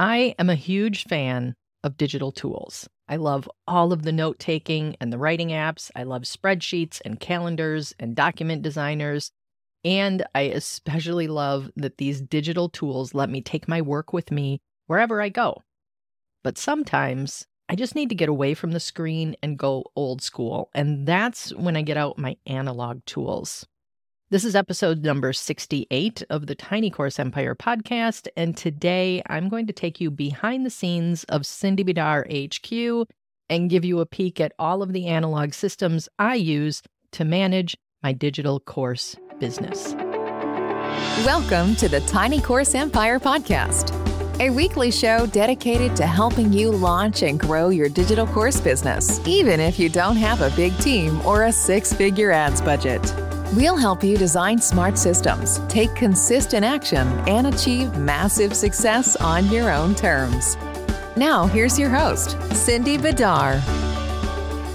I am a huge fan of digital tools. I love all of the note taking and the writing apps. I love spreadsheets and calendars and document designers. And I especially love that these digital tools let me take my work with me wherever I go. But sometimes I just need to get away from the screen and go old school. And that's when I get out my analog tools. This is episode number 68 of the Tiny Course Empire podcast. And today I'm going to take you behind the scenes of Cindy Bidar HQ and give you a peek at all of the analog systems I use to manage my digital course business. Welcome to the Tiny Course Empire podcast, a weekly show dedicated to helping you launch and grow your digital course business, even if you don't have a big team or a six figure ads budget. We'll help you design smart systems, take consistent action, and achieve massive success on your own terms. Now, here's your host, Cindy Bidar.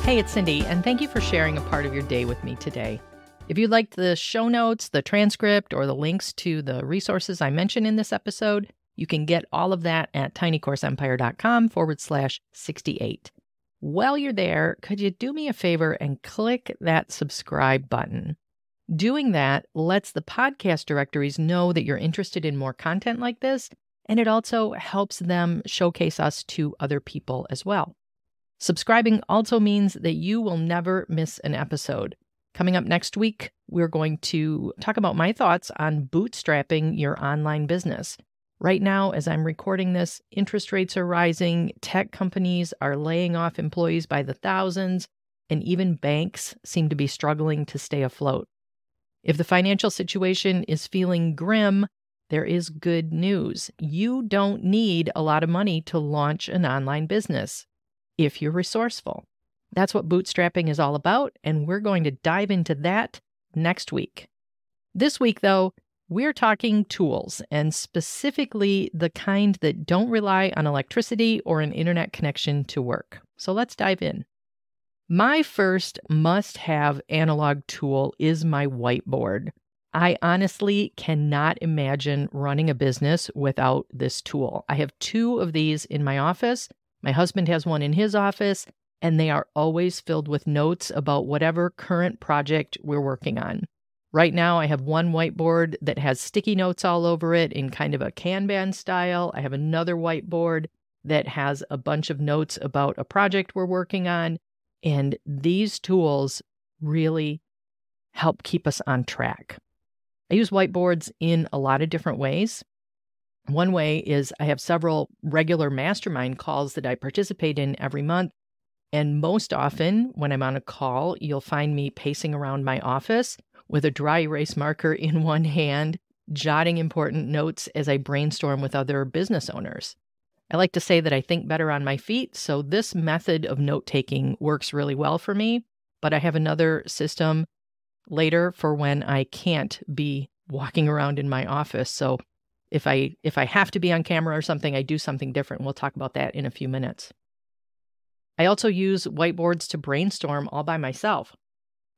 Hey, it's Cindy, and thank you for sharing a part of your day with me today. If you liked the show notes, the transcript, or the links to the resources I mentioned in this episode, you can get all of that at tinycourseempire.com forward slash 68. While you're there, could you do me a favor and click that subscribe button? Doing that lets the podcast directories know that you're interested in more content like this, and it also helps them showcase us to other people as well. Subscribing also means that you will never miss an episode. Coming up next week, we're going to talk about my thoughts on bootstrapping your online business. Right now, as I'm recording this, interest rates are rising, tech companies are laying off employees by the thousands, and even banks seem to be struggling to stay afloat. If the financial situation is feeling grim, there is good news. You don't need a lot of money to launch an online business if you're resourceful. That's what bootstrapping is all about, and we're going to dive into that next week. This week, though, we're talking tools, and specifically the kind that don't rely on electricity or an internet connection to work. So let's dive in. My first must have analog tool is my whiteboard. I honestly cannot imagine running a business without this tool. I have two of these in my office. My husband has one in his office, and they are always filled with notes about whatever current project we're working on. Right now, I have one whiteboard that has sticky notes all over it in kind of a Kanban style. I have another whiteboard that has a bunch of notes about a project we're working on. And these tools really help keep us on track. I use whiteboards in a lot of different ways. One way is I have several regular mastermind calls that I participate in every month. And most often, when I'm on a call, you'll find me pacing around my office with a dry erase marker in one hand, jotting important notes as I brainstorm with other business owners. I like to say that I think better on my feet, so this method of note taking works really well for me. But I have another system later for when I can't be walking around in my office. So if I if I have to be on camera or something, I do something different. We'll talk about that in a few minutes. I also use whiteboards to brainstorm all by myself.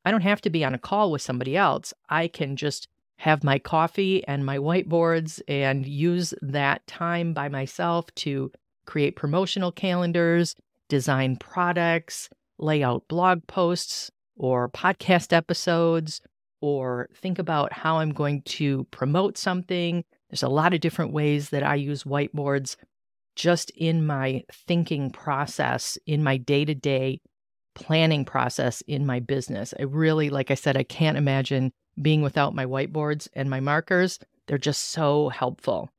I don't have to be on a call with somebody else. I can just have my coffee and my whiteboards and use that time by myself to create promotional calendars, design products, lay out blog posts or podcast episodes, or think about how I'm going to promote something. There's a lot of different ways that I use whiteboards just in my thinking process, in my day to day planning process in my business. I really, like I said, I can't imagine being without my whiteboards and my markers. They're just so helpful.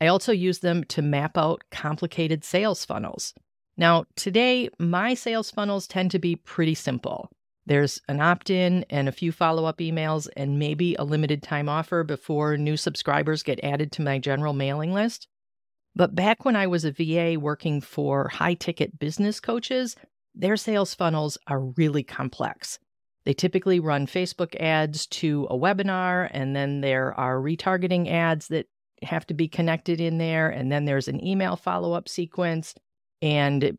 I also use them to map out complicated sales funnels. Now, today, my sales funnels tend to be pretty simple. There's an opt in and a few follow up emails, and maybe a limited time offer before new subscribers get added to my general mailing list. But back when I was a VA working for high ticket business coaches, their sales funnels are really complex. They typically run Facebook ads to a webinar, and then there are retargeting ads that have to be connected in there. And then there's an email follow up sequence, and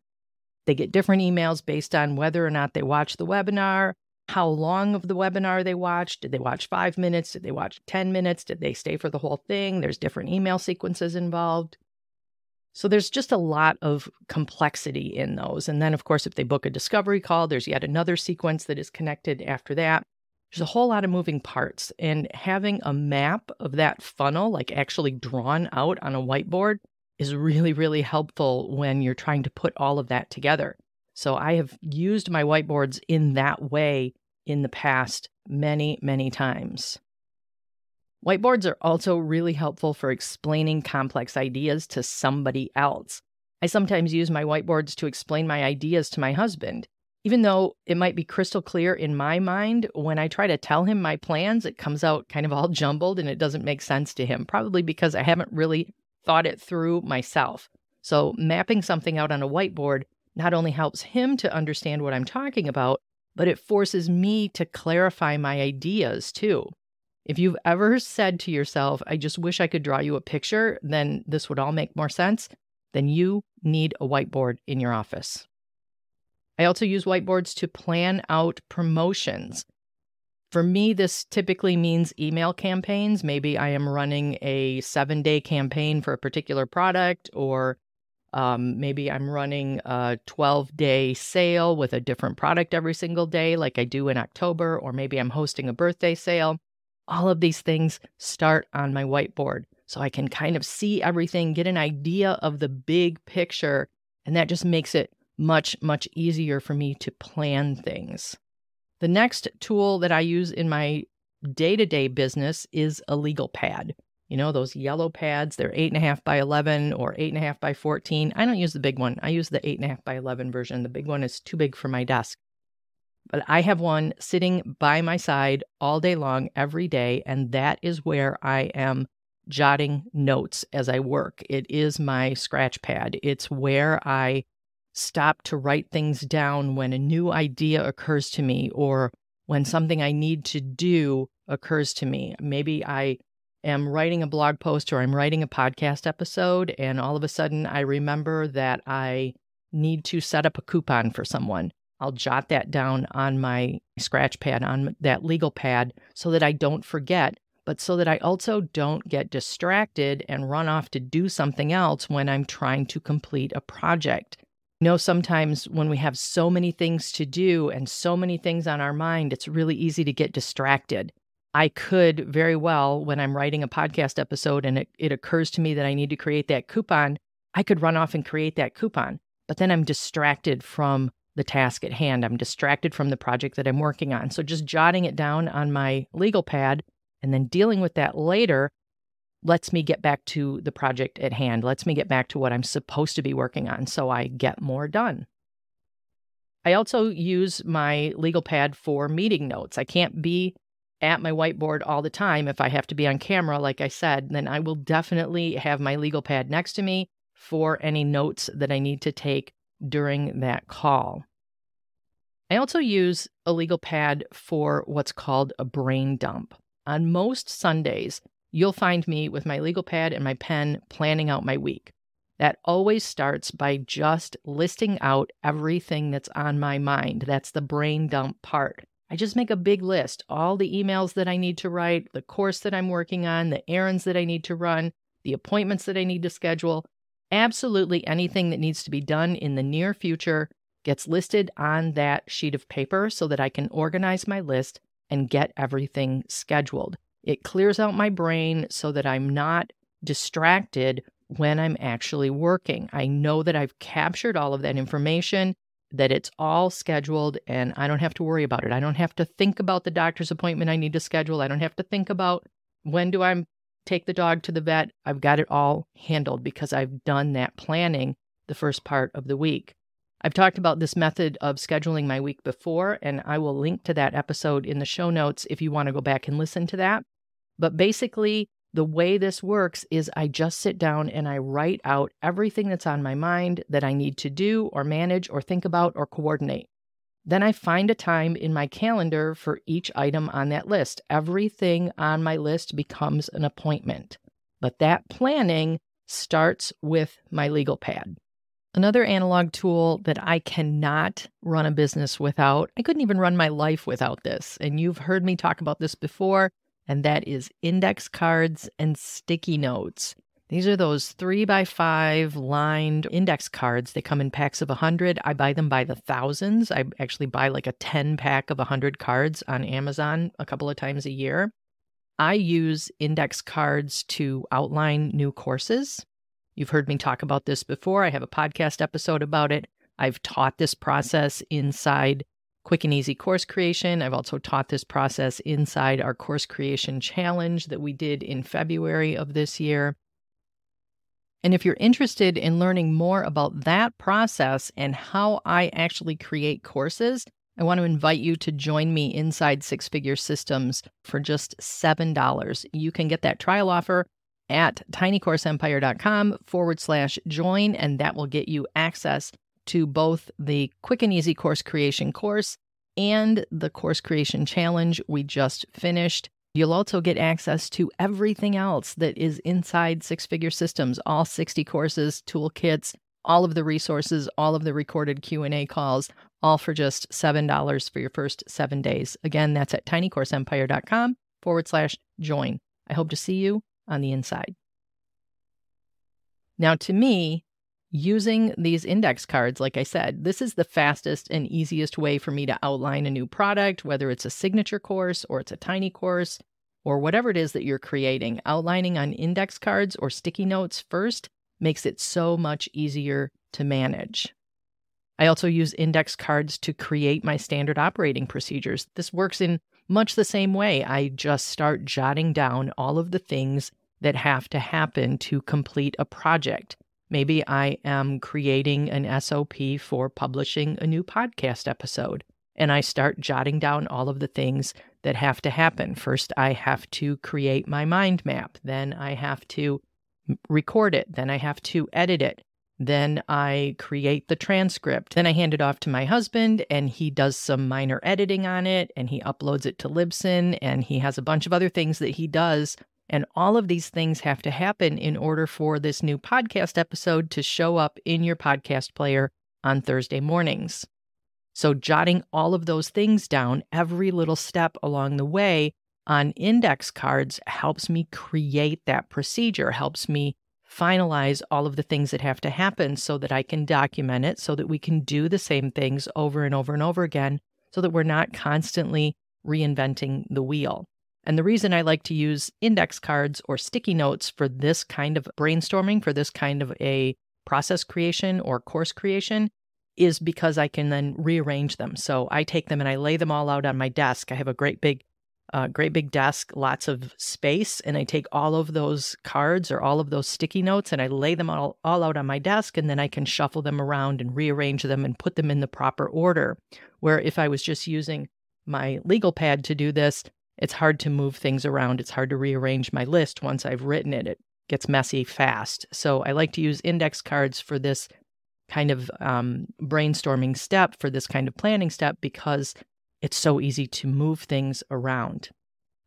they get different emails based on whether or not they watch the webinar, how long of the webinar they watched. Did they watch five minutes? Did they watch 10 minutes? Did they stay for the whole thing? There's different email sequences involved. So there's just a lot of complexity in those. And then, of course, if they book a discovery call, there's yet another sequence that is connected after that. There's a whole lot of moving parts. And having a map of that funnel, like actually drawn out on a whiteboard, is really, really helpful when you're trying to put all of that together. So I have used my whiteboards in that way in the past many, many times. Whiteboards are also really helpful for explaining complex ideas to somebody else. I sometimes use my whiteboards to explain my ideas to my husband. Even though it might be crystal clear in my mind, when I try to tell him my plans, it comes out kind of all jumbled and it doesn't make sense to him, probably because I haven't really thought it through myself. So, mapping something out on a whiteboard not only helps him to understand what I'm talking about, but it forces me to clarify my ideas too. If you've ever said to yourself, I just wish I could draw you a picture, then this would all make more sense, then you need a whiteboard in your office. I also use whiteboards to plan out promotions. For me, this typically means email campaigns. Maybe I am running a seven day campaign for a particular product, or um, maybe I'm running a 12 day sale with a different product every single day, like I do in October, or maybe I'm hosting a birthday sale. All of these things start on my whiteboard. So I can kind of see everything, get an idea of the big picture. And that just makes it much, much easier for me to plan things. The next tool that I use in my day to day business is a legal pad. You know, those yellow pads, they're eight and a half by 11 or eight and a half by 14. I don't use the big one. I use the eight and a half by 11 version. The big one is too big for my desk. But I have one sitting by my side all day long, every day, and that is where I am jotting notes as I work. It is my scratch pad. It's where I stop to write things down when a new idea occurs to me or when something I need to do occurs to me. Maybe I am writing a blog post or I'm writing a podcast episode, and all of a sudden I remember that I need to set up a coupon for someone. I'll jot that down on my scratch pad, on that legal pad, so that I don't forget, but so that I also don't get distracted and run off to do something else when I'm trying to complete a project. You know, sometimes when we have so many things to do and so many things on our mind, it's really easy to get distracted. I could very well, when I'm writing a podcast episode and it, it occurs to me that I need to create that coupon, I could run off and create that coupon. But then I'm distracted from the task at hand. I'm distracted from the project that I'm working on. So just jotting it down on my legal pad and then dealing with that later lets me get back to the project at hand, lets me get back to what I'm supposed to be working on so I get more done. I also use my legal pad for meeting notes. I can't be at my whiteboard all the time. If I have to be on camera, like I said, then I will definitely have my legal pad next to me for any notes that I need to take during that call. I also use a legal pad for what's called a brain dump. On most Sundays, you'll find me with my legal pad and my pen planning out my week. That always starts by just listing out everything that's on my mind. That's the brain dump part. I just make a big list, all the emails that I need to write, the course that I'm working on, the errands that I need to run, the appointments that I need to schedule. Absolutely anything that needs to be done in the near future gets listed on that sheet of paper so that I can organize my list and get everything scheduled. It clears out my brain so that I'm not distracted when I'm actually working. I know that I've captured all of that information, that it's all scheduled, and I don't have to worry about it. I don't have to think about the doctor's appointment I need to schedule. I don't have to think about when do I take the dog to the vet, I've got it all handled because I've done that planning the first part of the week. I've talked about this method of scheduling my week before, and I will link to that episode in the show notes if you want to go back and listen to that. But basically, the way this works is I just sit down and I write out everything that's on my mind that I need to do or manage or think about or coordinate. Then I find a time in my calendar for each item on that list. Everything on my list becomes an appointment. But that planning starts with my legal pad. Another analog tool that I cannot run a business without, I couldn't even run my life without this. And you've heard me talk about this before, and that is index cards and sticky notes. These are those three by five lined index cards. They come in packs of 100. I buy them by the thousands. I actually buy like a 10 pack of 100 cards on Amazon a couple of times a year. I use index cards to outline new courses. You've heard me talk about this before. I have a podcast episode about it. I've taught this process inside Quick and Easy Course Creation. I've also taught this process inside our Course Creation Challenge that we did in February of this year. And if you're interested in learning more about that process and how I actually create courses, I want to invite you to join me inside Six Figure Systems for just $7. You can get that trial offer at tinycourseempire.com forward slash join, and that will get you access to both the Quick and Easy Course Creation course and the Course Creation Challenge we just finished. You'll also get access to everything else that is inside Six Figure Systems, all 60 courses, toolkits, all of the resources, all of the recorded Q&A calls, all for just $7 for your first 7 days. Again, that's at tinycourseempire.com forward slash join. I hope to see you on the inside. Now, to me, using these index cards, like I said, this is the fastest and easiest way for me to outline a new product, whether it's a signature course or it's a tiny course or whatever it is that you're creating. Outlining on index cards or sticky notes first makes it so much easier to manage. I also use index cards to create my standard operating procedures. This works in much the same way. I just start jotting down all of the things that have to happen to complete a project. Maybe I am creating an SOP for publishing a new podcast episode, and I start jotting down all of the things that have to happen. First, I have to create my mind map, then, I have to record it, then, I have to edit it. Then I create the transcript. Then I hand it off to my husband, and he does some minor editing on it, and he uploads it to Libsyn, and he has a bunch of other things that he does and all of these things have to happen in order for this new podcast episode to show up in your podcast player on Thursday mornings. So, jotting all of those things down, every little step along the way on index cards helps me create that procedure, helps me finalize all of the things that have to happen so that I can document it, so that we can do the same things over and over and over again, so that we're not constantly reinventing the wheel. And the reason I like to use index cards or sticky notes for this kind of brainstorming, for this kind of a process creation or course creation, is because I can then rearrange them. So I take them and I lay them all out on my desk. I have a great big, uh, great big desk, lots of space, and I take all of those cards or all of those sticky notes and I lay them all, all out on my desk, and then I can shuffle them around and rearrange them and put them in the proper order. Where if I was just using my legal pad to do this, it's hard to move things around. It's hard to rearrange my list once I've written it. It gets messy fast. So I like to use index cards for this kind of um, brainstorming step, for this kind of planning step, because it's so easy to move things around.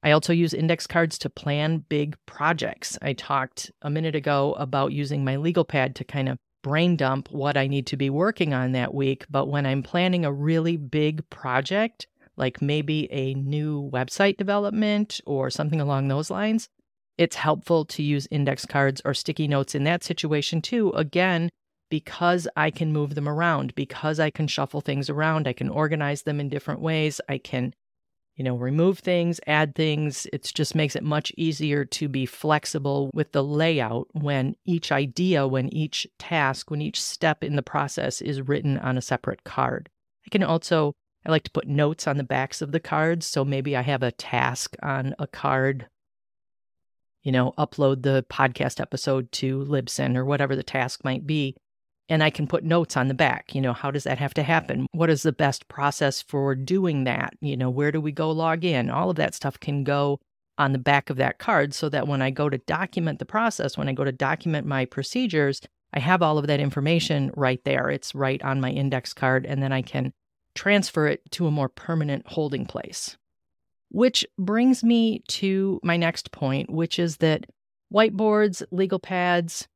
I also use index cards to plan big projects. I talked a minute ago about using my legal pad to kind of brain dump what I need to be working on that week. But when I'm planning a really big project, like maybe a new website development or something along those lines, it's helpful to use index cards or sticky notes in that situation too. Again, because I can move them around, because I can shuffle things around, I can organize them in different ways, I can you know, remove things, add things. It just makes it much easier to be flexible with the layout when each idea, when each task, when each step in the process is written on a separate card. I can also I like to put notes on the backs of the cards. So maybe I have a task on a card, you know, upload the podcast episode to Libsyn or whatever the task might be. And I can put notes on the back. You know, how does that have to happen? What is the best process for doing that? You know, where do we go log in? All of that stuff can go on the back of that card so that when I go to document the process, when I go to document my procedures, I have all of that information right there. It's right on my index card. And then I can transfer it to a more permanent holding place. Which brings me to my next point, which is that whiteboards, legal pads,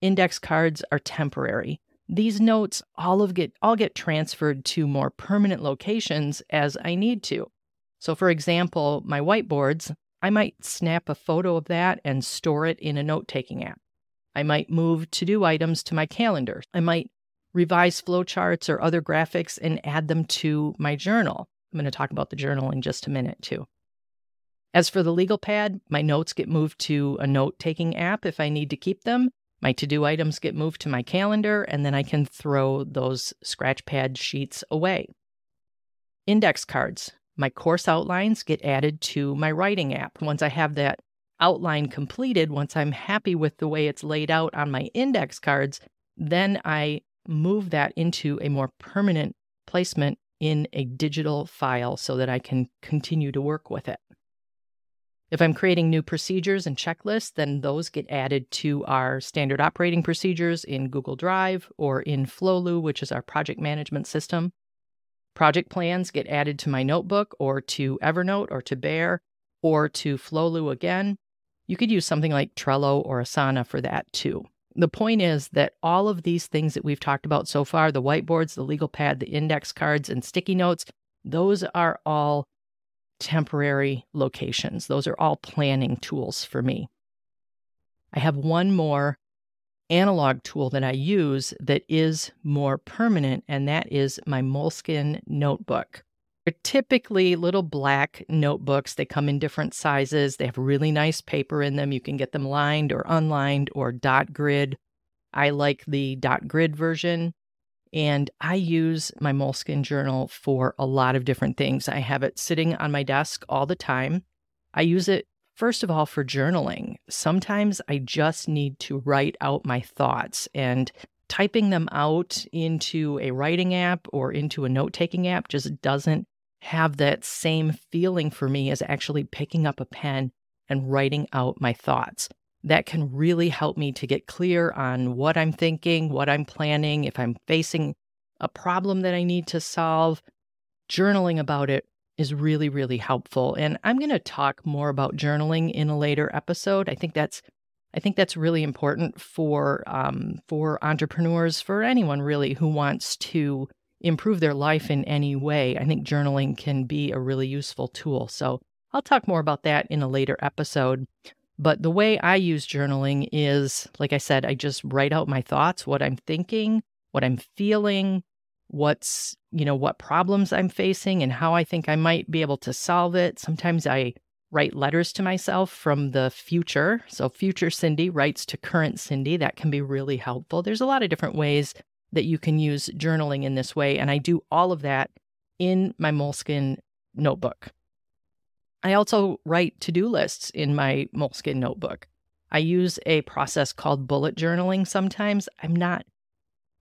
index cards are temporary. These notes all of get all get transferred to more permanent locations as I need to. So for example, my whiteboards, I might snap a photo of that and store it in a note taking app. I might move to do items to my calendar. I might revise flowcharts or other graphics and add them to my journal. I'm going to talk about the journal in just a minute, too. As for the legal pad, my notes get moved to a note taking app if I need to keep them. My to do items get moved to my calendar, and then I can throw those scratch pad sheets away. Index cards. My course outlines get added to my writing app. Once I have that outline completed, once I'm happy with the way it's laid out on my index cards, then I move that into a more permanent placement in a digital file so that I can continue to work with it. If I'm creating new procedures and checklists, then those get added to our standard operating procedures in Google Drive or in Flowlu, which is our project management system. Project plans get added to my notebook or to Evernote or to Bear or to Flowlu again. You could use something like Trello or Asana for that too. The point is that all of these things that we've talked about so far the whiteboards, the legal pad, the index cards, and sticky notes those are all temporary locations. Those are all planning tools for me. I have one more analog tool that I use that is more permanent, and that is my Moleskine notebook. They're typically little black notebooks. They come in different sizes. They have really nice paper in them. You can get them lined or unlined or dot grid. I like the dot grid version. And I use my Moleskine journal for a lot of different things. I have it sitting on my desk all the time. I use it, first of all, for journaling. Sometimes I just need to write out my thoughts, and typing them out into a writing app or into a note taking app just doesn't have that same feeling for me as actually picking up a pen and writing out my thoughts that can really help me to get clear on what I'm thinking, what I'm planning, if I'm facing a problem that I need to solve. Journaling about it is really, really helpful. And I'm going to talk more about journaling in a later episode. I think that's I think that's really important for um, for entrepreneurs, for anyone really who wants to improve their life in any way. I think journaling can be a really useful tool. So I'll talk more about that in a later episode. But the way I use journaling is, like I said, I just write out my thoughts, what I'm thinking, what I'm feeling, what's, you know, what problems I'm facing and how I think I might be able to solve it. Sometimes I write letters to myself from the future. So, future Cindy writes to current Cindy. That can be really helpful. There's a lot of different ways that you can use journaling in this way. And I do all of that in my Moleskine notebook. I also write to do lists in my Moleskine notebook. I use a process called bullet journaling sometimes. I'm not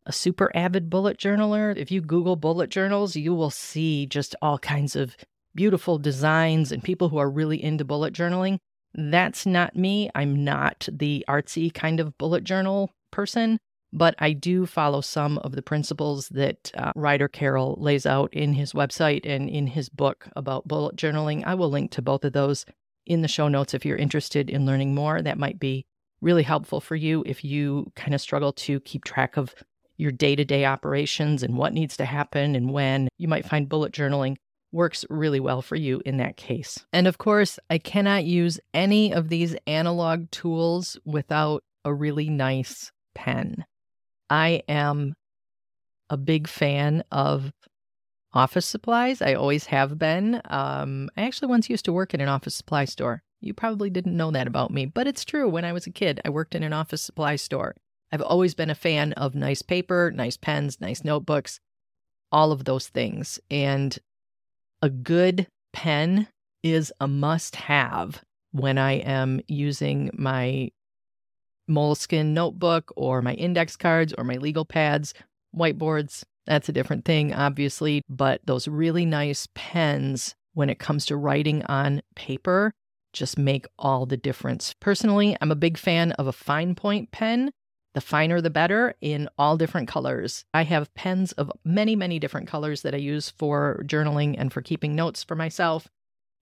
a super avid bullet journaler. If you Google bullet journals, you will see just all kinds of beautiful designs and people who are really into bullet journaling. That's not me. I'm not the artsy kind of bullet journal person but I do follow some of the principles that uh, Ryder Carroll lays out in his website and in his book about bullet journaling. I will link to both of those in the show notes if you're interested in learning more. That might be really helpful for you if you kind of struggle to keep track of your day to day operations and what needs to happen and when. You might find bullet journaling works really well for you in that case. And of course, I cannot use any of these analog tools without a really nice pen. I am a big fan of office supplies. I always have been. Um, I actually once used to work in an office supply store. You probably didn't know that about me, but it's true. When I was a kid, I worked in an office supply store. I've always been a fan of nice paper, nice pens, nice notebooks, all of those things. And a good pen is a must have when I am using my Moleskine notebook or my index cards or my legal pads, whiteboards. That's a different thing, obviously, but those really nice pens when it comes to writing on paper just make all the difference. Personally, I'm a big fan of a fine point pen. The finer the better in all different colors. I have pens of many, many different colors that I use for journaling and for keeping notes for myself.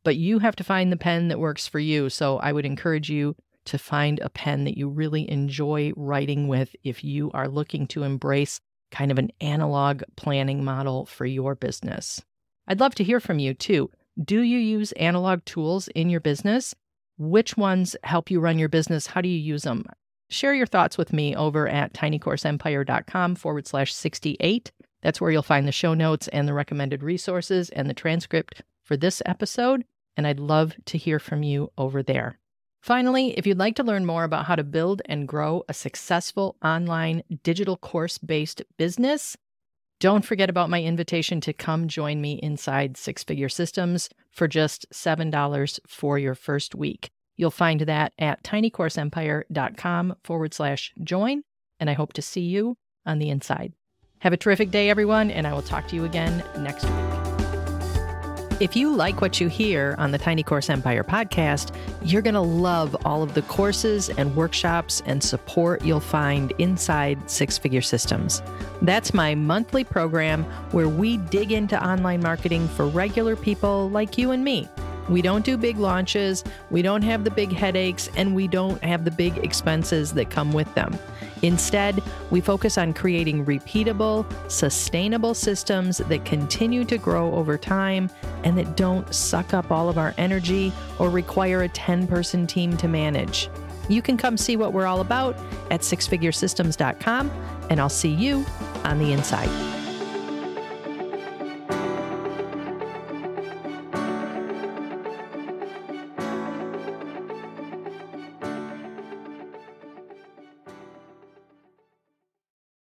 But you have to find the pen that works for you. So I would encourage you to find a pen that you really enjoy writing with if you are looking to embrace kind of an analog planning model for your business. I'd love to hear from you too. Do you use analog tools in your business? Which ones help you run your business? How do you use them? Share your thoughts with me over at tinycourseempire.com forward slash 68. That's where you'll find the show notes and the recommended resources and the transcript for this episode. And I'd love to hear from you over there. Finally, if you'd like to learn more about how to build and grow a successful online digital course based business, don't forget about my invitation to come join me inside Six Figure Systems for just $7 for your first week. You'll find that at tinycourseempire.com forward slash join, and I hope to see you on the inside. Have a terrific day, everyone, and I will talk to you again next week. If you like what you hear on the Tiny Course Empire podcast, you're going to love all of the courses and workshops and support you'll find inside Six Figure Systems. That's my monthly program where we dig into online marketing for regular people like you and me. We don't do big launches, we don't have the big headaches, and we don't have the big expenses that come with them. Instead, we focus on creating repeatable, sustainable systems that continue to grow over time and that don't suck up all of our energy or require a 10 person team to manage. You can come see what we're all about at sixfiguresystems.com, and I'll see you on the inside.